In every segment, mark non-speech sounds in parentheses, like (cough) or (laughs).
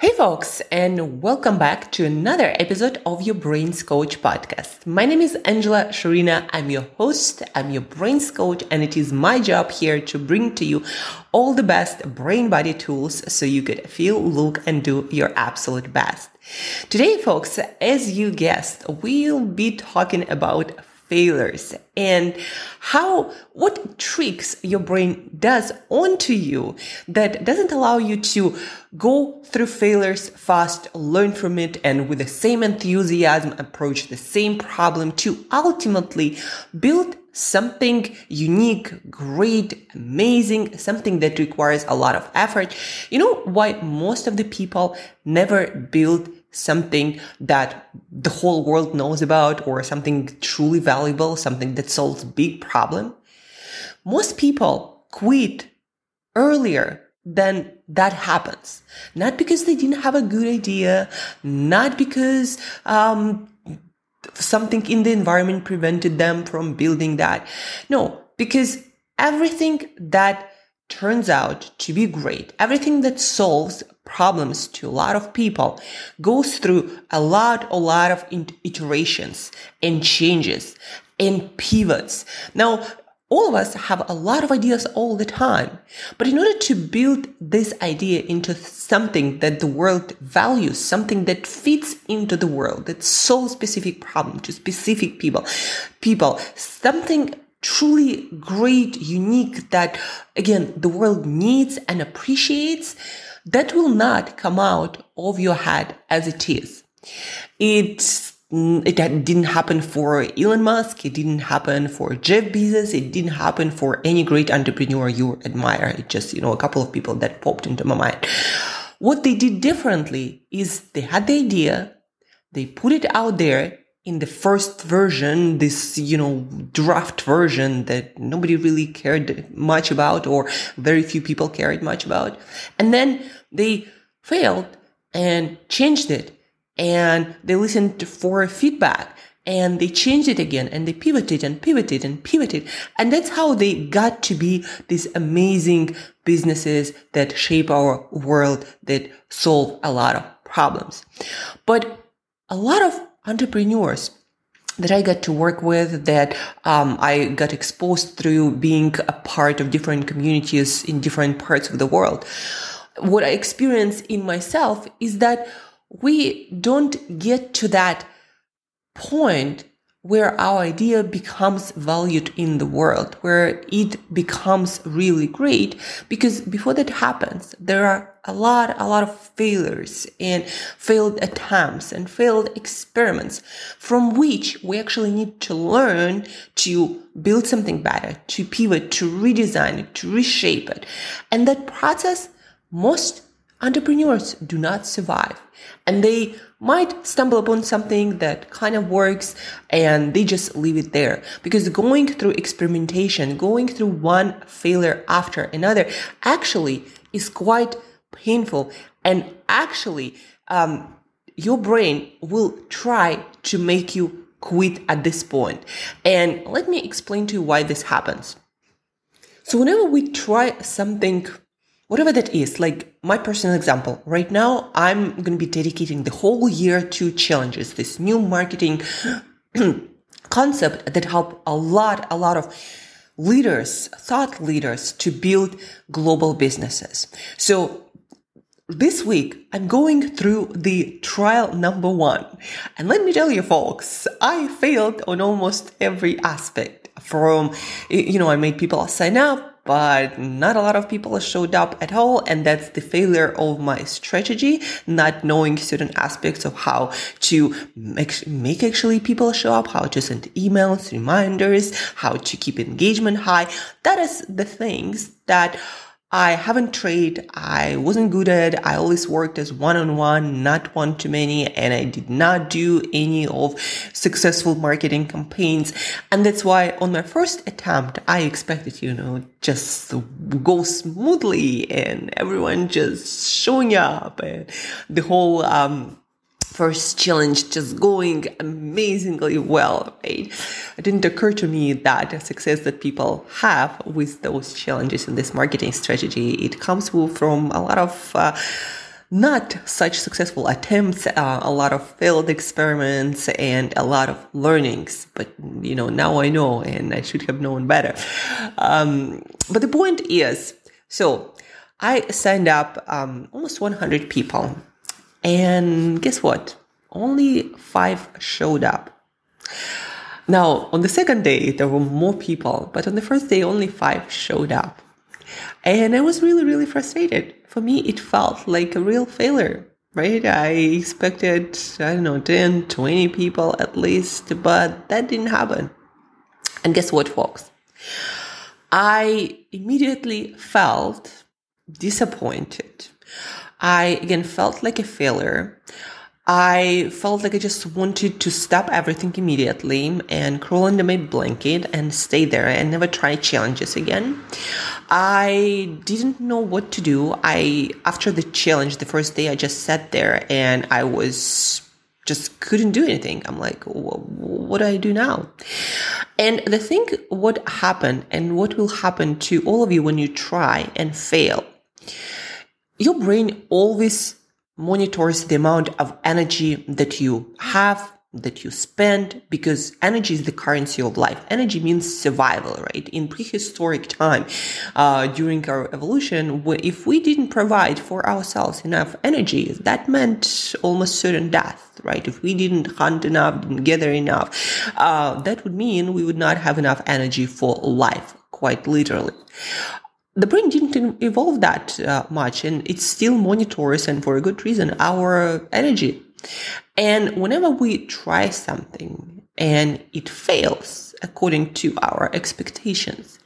Hey, folks, and welcome back to another episode of your Brains Coach podcast. My name is Angela Shurina. I'm your host, I'm your Brains Coach, and it is my job here to bring to you all the best brain body tools so you could feel, look, and do your absolute best. Today, folks, as you guessed, we'll be talking about failures and how what tricks your brain does onto you that doesn't allow you to go through failures fast learn from it and with the same enthusiasm approach the same problem to ultimately build something unique, great, amazing, something that requires a lot of effort. You know why most of the people never build something that the whole world knows about or something truly valuable, something that solves big problem. Most people quit earlier than that happens. Not because they didn't have a good idea, not because um, something in the environment prevented them from building that. No, because everything that turns out to be great, everything that solves problems to a lot of people goes through a lot, a lot of iterations and changes and pivots. Now, all of us have a lot of ideas all the time. But in order to build this idea into something that the world values, something that fits into the world, that solves specific problem to specific people, people, something truly great, unique that again, the world needs and appreciates, that will not come out of your head as it is. It's mm, it didn't happen for Elon Musk. It didn't happen for Jeff Bezos. It didn't happen for any great entrepreneur you admire. It just, you know, a couple of people that popped into my mind. What they did differently is they had the idea, they put it out there in the first version, this, you know, draft version that nobody really cared much about or very few people cared much about. And then they failed and changed it and they listened for feedback and they changed it again and they pivoted and pivoted and pivoted. And that's how they got to be these amazing businesses that shape our world, that solve a lot of problems. But a lot of entrepreneurs that I got to work with, that um, I got exposed through being a part of different communities in different parts of the world. What I experience in myself is that we don't get to that point where our idea becomes valued in the world, where it becomes really great. Because before that happens, there are a lot, a lot of failures and failed attempts and failed experiments from which we actually need to learn to build something better, to pivot, to redesign it, to reshape it. And that process, most entrepreneurs do not survive and they might stumble upon something that kind of works and they just leave it there. Because going through experimentation going through one failure after another actually is quite painful. And actually um, your brain will try to make you quit at this point. And let me explain to you why this happens. So whenever we try something whatever that is, like my personal example, right now I'm going to be dedicating the whole year to challenges, this new marketing (clears throat) concept that help a lot, a lot of leaders, thought leaders to build global businesses. So this week, I'm going through the trial number one. And let me tell you, folks, I failed on almost every aspect from, you know, I made people sign up but not a lot of people showed up at all. And that's the failure of my strategy, not knowing certain aspects of how to make, make actually people show up, how to send emails, reminders, how to keep engagement high. That is the things that I haven't traded. I wasn't good at. I always worked as one on one, not one to many, and I did not do any of successful marketing campaigns. And that's why on my first attempt, I expected, you know, just go smoothly and everyone just showing up and the whole, um, first challenge just going amazingly well, right? It didn't occur to me that the success that people have with those challenges in this marketing strategy, it comes from a lot of uh, not such successful attempts, uh, a lot of failed experiments and a lot of learnings. But, you know, now I know and I should have known better. Um, but the point is, so I signed up um, almost 100 people. And guess what? Only five showed up. Now, on the second day, there were more people, but on the first day, only five showed up. And I was really, really frustrated. For me, it felt like a real failure, right? I expected, I don't know, 10, 20 people at least, but that didn't happen. And guess what, folks? I immediately felt disappointed. I again felt like a failure. I felt like I just wanted to stop everything immediately and crawl under my blanket and stay there and never try challenges again. I didn't know what to do. I, after the challenge, the first day, I just sat there and I was just couldn't do anything. I'm like, what do I do now? And the thing, what happened and what will happen to all of you when you try and fail, your brain always monitors the amount of energy that you have, that you spend, because energy is the currency of life. Energy means survival, right? In prehistoric time, uh, during our evolution, if we didn't provide for ourselves enough energy, that meant almost certain death, right? If we didn't hunt enough, didn't gather enough, uh, that would mean we would not have enough energy for life, quite literally the brain didn't evolve that uh, much and it still monitors and for a good reason our energy and whenever we try something and it fails according to our expectations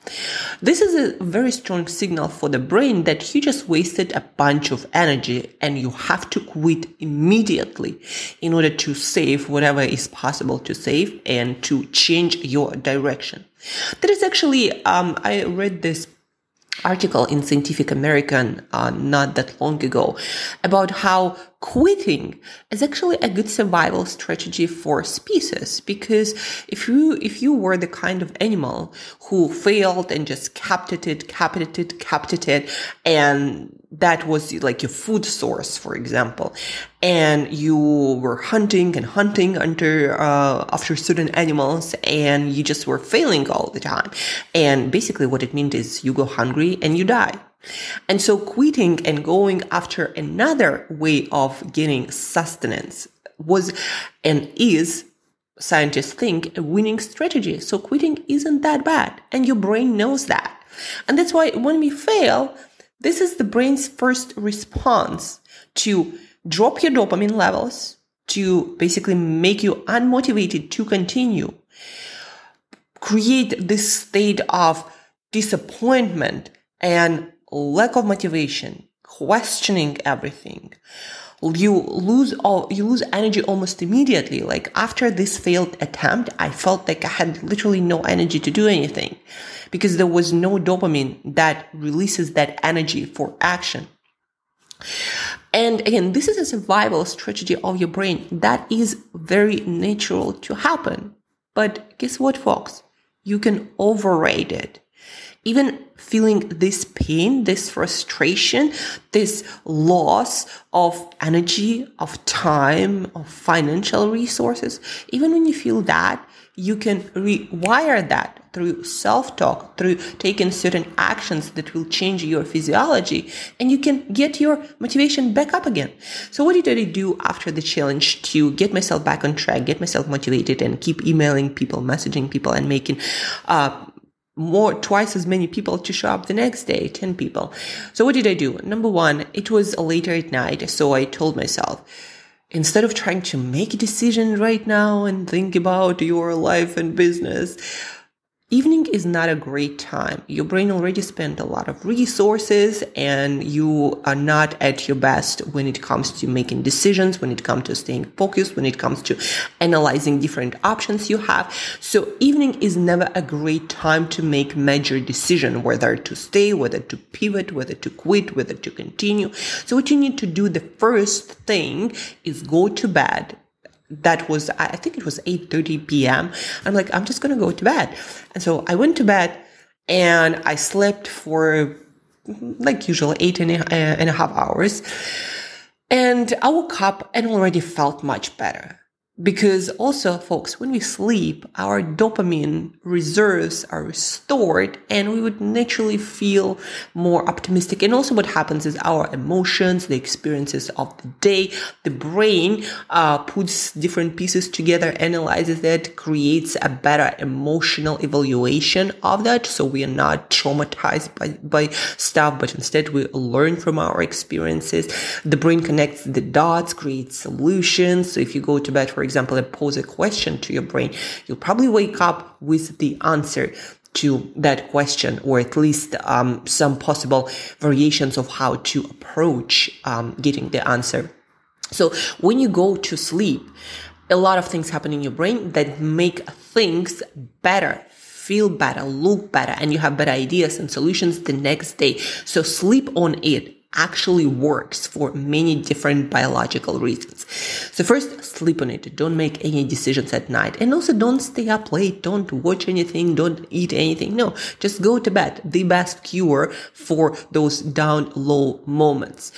this is a very strong signal for the brain that you just wasted a bunch of energy and you have to quit immediately in order to save whatever is possible to save and to change your direction. There is actually, um, I read this article in Scientific American uh, not that long ago about how quitting is actually a good survival strategy for species because if you if you were the kind of animal who failed and just kept it kept it kept it and that was like your food source for example and you were hunting and hunting under uh, after certain animals and you just were failing all the time. And basically what it means is you go hungry and you die and so quitting and going after another way of getting sustenance was and is scientists think a winning strategy. So quitting isn't that bad and your brain knows that. And that's why when we fail, this is the brain's first response to drop your dopamine levels, to basically make you unmotivated to continue, create this state of disappointment and lack of motivation, questioning everything. You lose all, you lose energy almost immediately. Like after this failed attempt, I felt like I had literally no energy to do anything because there was no dopamine that releases that energy for action. And again, this is a survival strategy of your brain that is very natural to happen. But guess what, folks? You can override it even feeling this pain, this frustration, this loss of energy, of time, of financial resources, even when you feel that, you can rewire that through self-talk, through taking certain actions that will change your physiology, and you can get your motivation back up again. So what did I do after the challenge to get myself back on track, get myself motivated, and keep emailing people, messaging people, and making uh, more twice as many people to show up the next day 10 people. So what did i do? Number one it was later at night so i told myself instead of trying to make a decision right now and think about your life and business Evening is not a great time. Your brain already spent a lot of resources and you are not at your best when it comes to making decisions, when it comes to staying focused, when it comes to analyzing different options you have. So evening is never a great time to make major decision, whether to stay, whether to pivot, whether to quit, whether to continue. So what you need to do the first thing is go to bed that was i think it was 8.30 p.m i'm like i'm just gonna go to bed. And so i went to bed and i slept for like usual eight and a, uh, and a half hours. And I woke up and already felt much better. Because also, folks, when we sleep, our dopamine reserves are restored and we would naturally feel more optimistic. And also what happens is our emotions, the experiences of the day, the brain uh, puts different pieces together, analyzes it, creates a better emotional evaluation of that. So we are not traumatized by, by stuff, but instead we learn from our experiences. The brain connects the dots, creates solutions. So if you go to bed, for example, and pose a question to your brain, you'll probably wake up with the answer to that question, or at least um, some possible variations of how to approach um, getting the answer. So when you go to sleep, a lot of things happen in your brain that make things better feel better, look better, and you have better ideas and solutions the next day. So sleep on it actually works for many different biological reasons. So first, sleep on it. Don't make any decisions at night. And also don't stay up late. Don't watch anything. Don't eat anything. No, just go to bed. The best cure for those down low moments.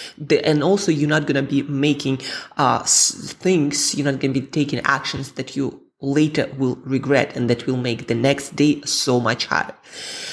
and also you're not going to be making, uh, things, you're not going to be taking actions that you later will regret and that will make the next day so much harder.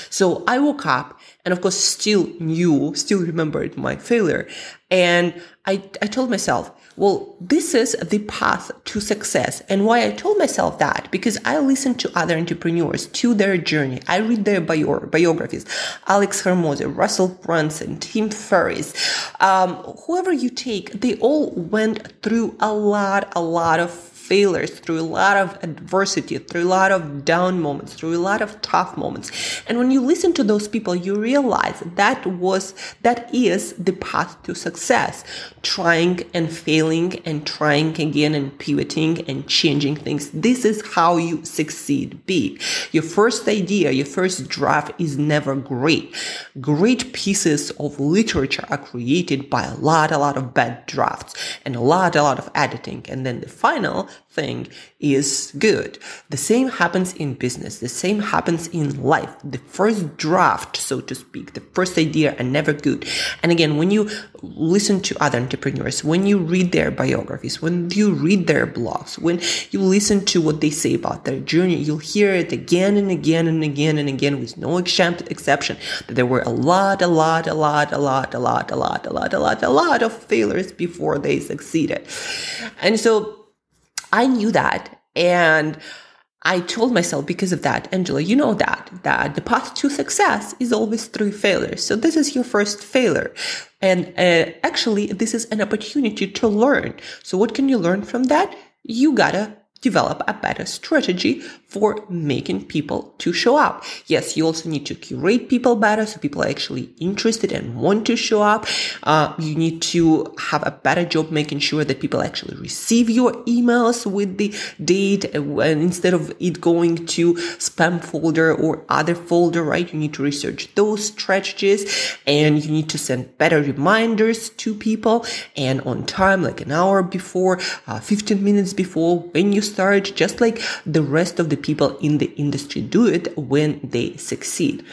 So I woke up and of course still knew, still remembered my failure. And I, I told myself, well, this is the path to success. And why I told myself that? Because I listen to other entrepreneurs, to their journey. I read their bio- biographies. Alex Hormozi, Russell Brunson, Tim Ferriss, um, whoever you take, they all went through a lot, a lot of failures, through a lot of adversity, through a lot of down moments, through a lot of tough moments. And when you listen to those people, you realize that was, that is the path to success. Trying and failing and trying again and pivoting and changing things. This is how you succeed big. Your first idea, your first draft is never great. Great pieces of literature are created by a lot, a lot of bad drafts and a lot, a lot of editing. And then the final thing is good. The same happens in business. The same happens in life. The first draft, so to speak, the first idea are never good. And again, when you listen to other entrepreneurs, when you read their biographies, when you read their blogs, when you listen to what they say about their journey, you'll hear it again and again and again and again with no exception that there were a lot, a lot, a lot, a lot, a lot, a lot, a lot, a lot, a lot of failures before they succeeded. And so I knew that. And I told myself because of that, Angela, you know that, that the path to success is always through failure. So this is your first failure. And uh, actually, this is an opportunity to learn. So what can you learn from that? You gotta develop a better strategy for making people to show up. Yes, you also need to curate people better so people are actually interested and want to show up. Uh, you need to have a better job making sure that people actually receive your emails with the date and instead of it going to spam folder or other folder, right? You need to research those strategies and you need to send better reminders to people and on time, like an hour before, uh, 15 minutes before when you start, just like the rest of the people in the industry do it when they succeed.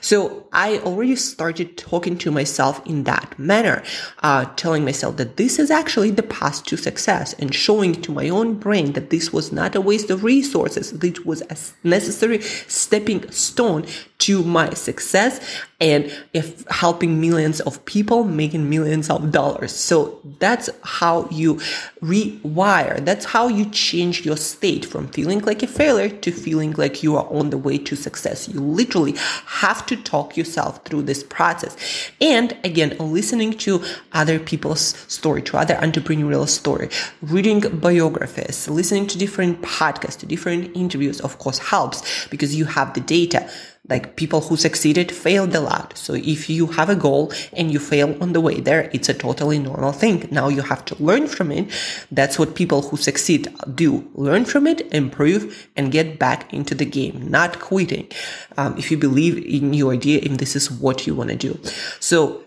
So I already started talking to myself in that manner, uh, telling myself that this is actually the path to success and showing to my own brain that this was not a waste of resources. This was a necessary stepping stone to my success and if helping millions of people making millions of dollars. So that's how you rewire. That's how you change your state from feeling like a failure to feeling like you are on the way to success. You literally have to talk yourself through this process. And again, listening to other people's story, to other entrepreneurial story, reading biographies, listening to different podcasts, to different interviews, of course, helps because you have the data like people who succeeded failed a lot. So if you have a goal and you fail on the way there, it's a totally normal thing. Now you have to learn from it. That's what people who succeed do. Learn from it, improve, and get back into the game, not quitting. Um, if you believe in your idea and this is what you want to do. So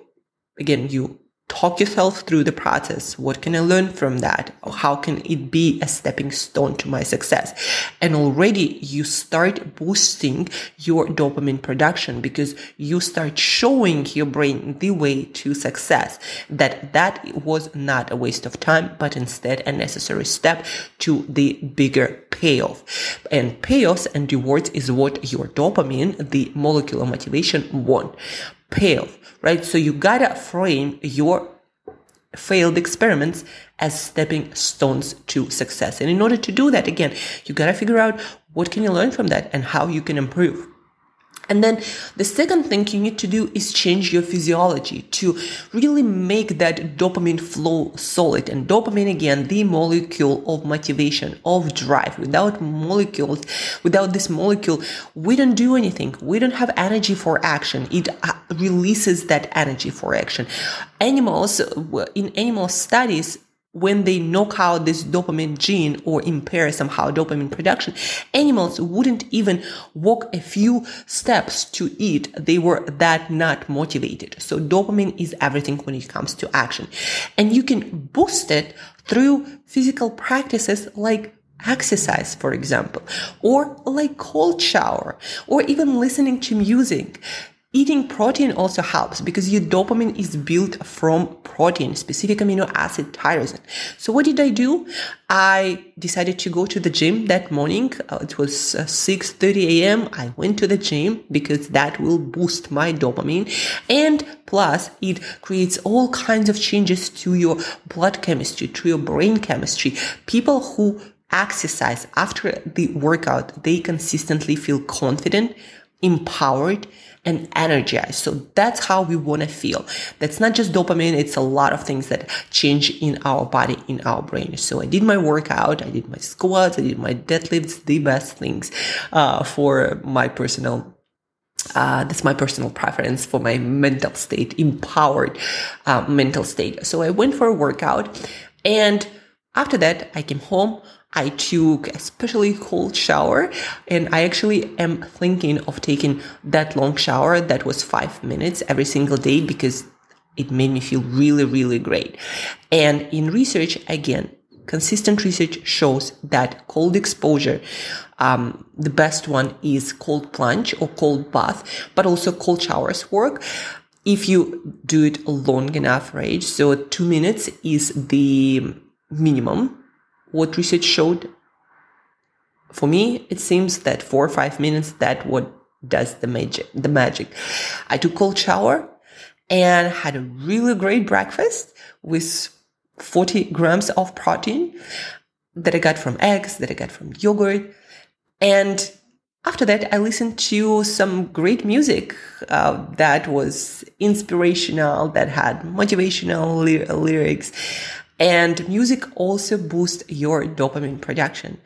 again, you talk yourself through the process. What can I learn from that? How can it be a stepping stone to my success? And already you start boosting your dopamine production because you start showing your brain the way to success that that was not a waste of time, but instead a necessary step to the bigger payoff. And payoffs and rewards is what your dopamine, the molecular motivation want payoff, right? So you gotta frame your failed experiments as stepping stones to success. And in order to do that, again, you gotta figure out what can you learn from that and how you can improve. And then the second thing you need to do is change your physiology to really make that dopamine flow solid. And dopamine, again, the molecule of motivation, of drive. Without molecules, without this molecule, we don't do anything. We don't have energy for action. It uh, releases that energy for action. Animals, in animal studies, when they knock out this dopamine gene or impair somehow dopamine production, animals wouldn't even walk a few steps to eat. They were that not motivated. So dopamine is everything when it comes to action. And you can boost it through physical practices like exercise, for example, or like cold shower, or even listening to music. Eating protein also helps because your dopamine is built from protein, specific amino acid tyrosine. So what did I do? I decided to go to the gym that morning. Uh, it was 6:30 uh, a.m. I went to the gym because that will boost my dopamine and plus it creates all kinds of changes to your blood chemistry, to your brain chemistry. People who exercise after the workout, they consistently feel confident, empowered, and energized. So that's how we want to feel. That's not just dopamine. It's a lot of things that change in our body, in our brain. So I did my workout. I did my squats. I did my deadlifts, the best things, uh, for my personal uh, that's my personal preference for my mental state, empowered uh, mental state. So I went for a workout and after that, I came home. I took especially cold shower and I actually am thinking of taking that long shower that was five minutes every single day because it made me feel really, really great. And in research, again, consistent research shows that cold exposure, um, the best one is cold plunge or cold bath, but also cold showers work if you do it long enough, right? So two minutes is the minimum what research showed. For me, it seems that four or five minutes, that what does the magic, the magic. I took cold shower and had a really great breakfast with 40 grams of protein that I got from eggs, that I got from yogurt. And after that, I listened to some great music uh, that was inspirational, that had motivational ly- lyrics. And music also boosts your dopamine production.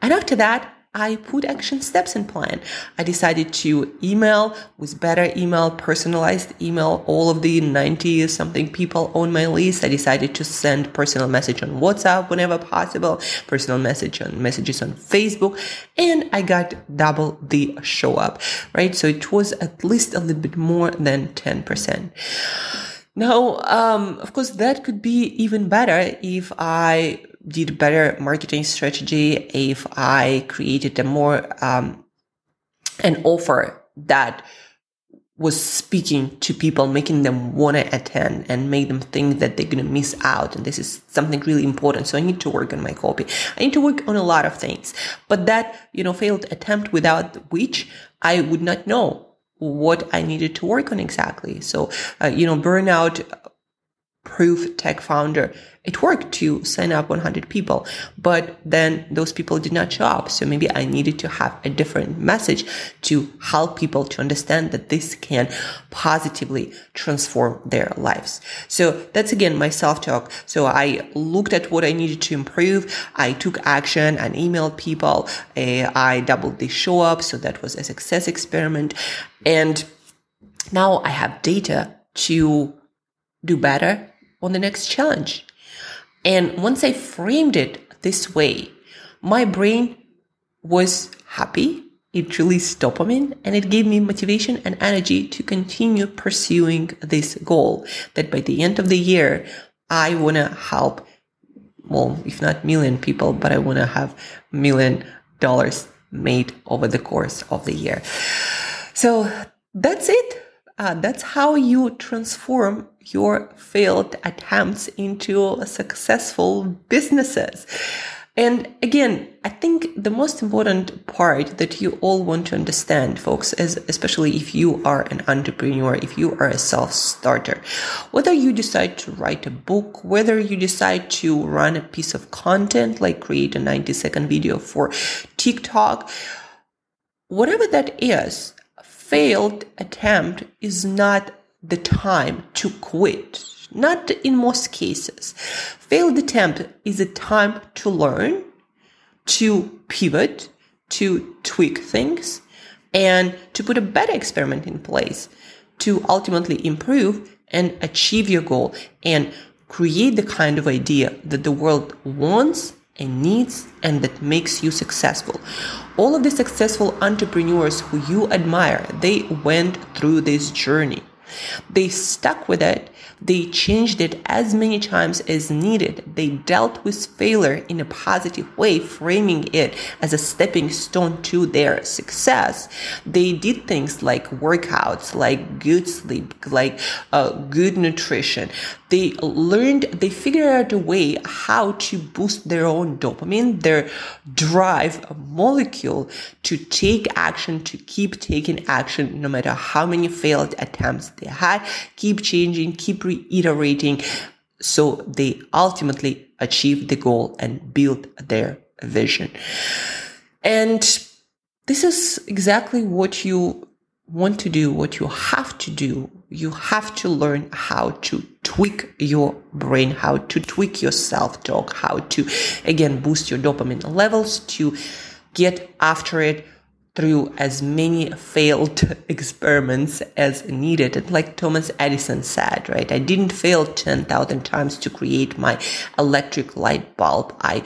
And after that, I put action steps in plan. I decided to email with better email, personalized email, all of the 90 something people on my list. I decided to send personal message on WhatsApp whenever possible, personal message on messages on Facebook, and I got double the show up, right? So it was at least a little bit more than 10%. Now, um, of course, that could be even better if I did better marketing strategy, if I created a more, um, an offer that was speaking to people, making them want to attend and make them think that they're going to miss out. And this is something really important. So I need to work on my copy. I need to work on a lot of things, but that, you know, failed attempt without which I would not know what I needed to work on exactly. So, uh, you know, burnout proof tech founder. It worked to sign up 100 people but then those people did not show up. So maybe i needed to have a different message to help people to understand that this can positively transform their lives. So that's again my self-talk. So i looked at what i needed to improve. I took action and emailed people. Uh, i doubled the show up. So that was a success experiment. And now i have data to do better on the next challenge. And once I framed it this way, my brain was happy it released dopamine and it gave me motivation and energy to continue pursuing this goal that by the end of the year, I want to help, well, if not million people, but I want to have million dollars made over the course of the year. So that's it. Uh, that's how you transform your failed attempts into successful businesses. And again, I think the most important part that you all want to understand, folks, is especially if you are an entrepreneur, if you are a self starter, whether you decide to write a book, whether you decide to run a piece of content, like create a 90 second video for TikTok, whatever that is, failed attempt is not the time to quit not in most cases. Failed attempt is a time to learn, to pivot, to tweak things, and to put a better experiment in place to ultimately improve and achieve your goal and create the kind of idea that the world wants and needs and that makes you successful. All of the successful entrepreneurs who you admire, they went through this journey. They stuck with it. They changed it as many times as needed. They dealt with failure in a positive way, framing it as a stepping stone to their success. They did things like workouts, like good sleep, like uh, good nutrition. They learned, they figured out a way how to boost their own dopamine, their drive molecule to take action, to keep taking action, no matter how many failed attempts they had, keep changing, keep reiterating. So they ultimately achieve the goal and build their vision. And this is exactly what you want to do, what you have to do. You have to learn how to tweak your brain, how to tweak your self talk, how to, again, boost your dopamine levels to get after it through as many failed (laughs) experiments as needed. And like Thomas Edison said, right? I didn't fail 10,000 times to create my electric light bulb. I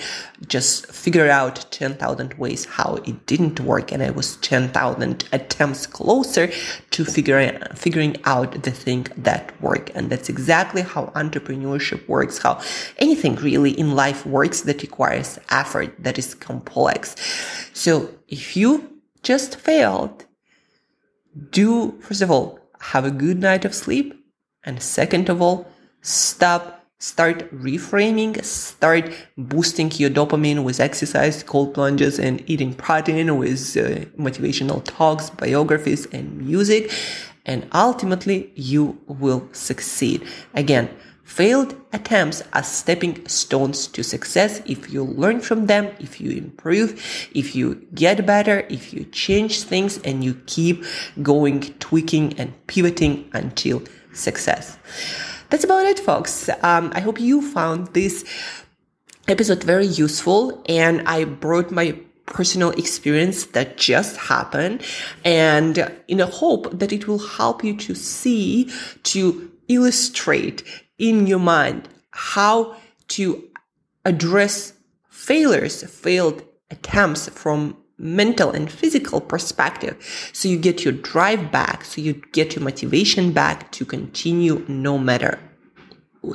just figured out 10,000 ways how it didn't work. And I was 10,000 attempts closer to figuring, figuring out the thing that worked. And that's exactly how entrepreneurship works, how anything really in life works that requires effort, that is complex. So if you just failed, do, first of all, have a good night of sleep. And second of all, stop, start reframing, start boosting your dopamine with exercise, cold plunges, and eating protein with uh, motivational talks, biographies, and music. And ultimately, you will succeed. Again, Failed attempts are stepping stones to success if you learn from them, if you improve, if you get better, if you change things and you keep going, tweaking and pivoting until success. That's about it, folks. Um, I hope you found this episode very useful and I brought my personal experience that just happened and in a hope that it will help you to see, to illustrate, in your mind how to address failures, failed attempts from mental and physical perspective. So you get your drive back. So you get your motivation back to continue no matter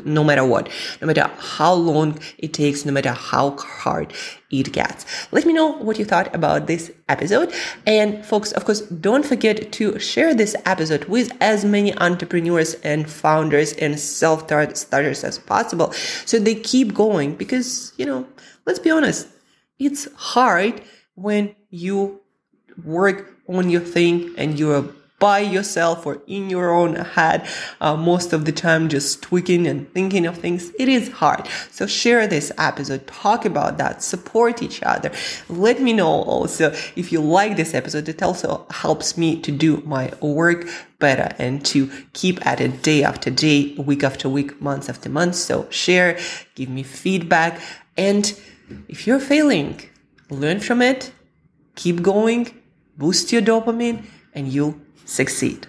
no matter what, no matter how long it takes, no matter how hard it gets. Let me know what you thought about this episode. And folks, of course, don't forget to share this episode with as many entrepreneurs and founders and self starters as possible so they keep going because, you know, let's be honest, it's hard when you work on your thing and you're by yourself or in your own head uh, most of the time just tweaking and thinking of things it is hard. So share this episode talk about that support each other. Let me know also if you like this episode. It also helps me to do my work better and to keep at it day after day week after week month after month. So share give me feedback. And if you're failing learn from it keep going boost your dopamine and you'll succeed.